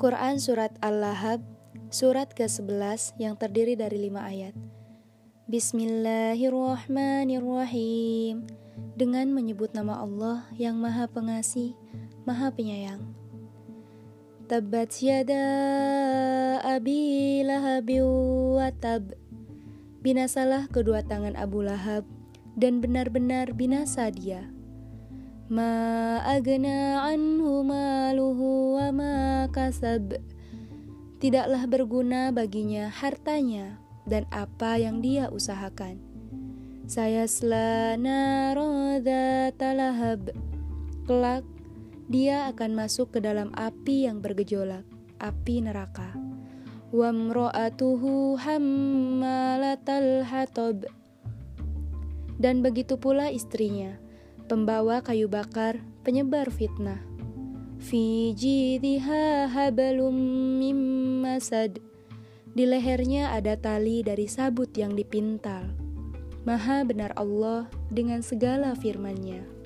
Quran Surat Al-Lahab, surat ke-11 yang terdiri dari lima ayat. Bismillahirrahmanirrahim. Dengan menyebut nama Allah yang Maha Pengasih, Maha Penyayang. Tabbat yada abi lahabi wa tab. Binasalah kedua tangan Abu Lahab dan benar-benar binasa dia. Ma agna anhu maluhu wa ma kasab. Tidaklah berguna baginya hartanya dan apa yang dia usahakan. Saya selana roda talahab. Kelak, dia akan masuk ke dalam api yang bergejolak, api neraka. Wamro'atuhu hammalatal hatob. Dan begitu pula istrinya, pembawa kayu bakar, penyebar fitnah fi jidha hablum. Di lehernya ada tali dari sabut yang dipintal. Maha benar Allah dengan segala firman-Nya.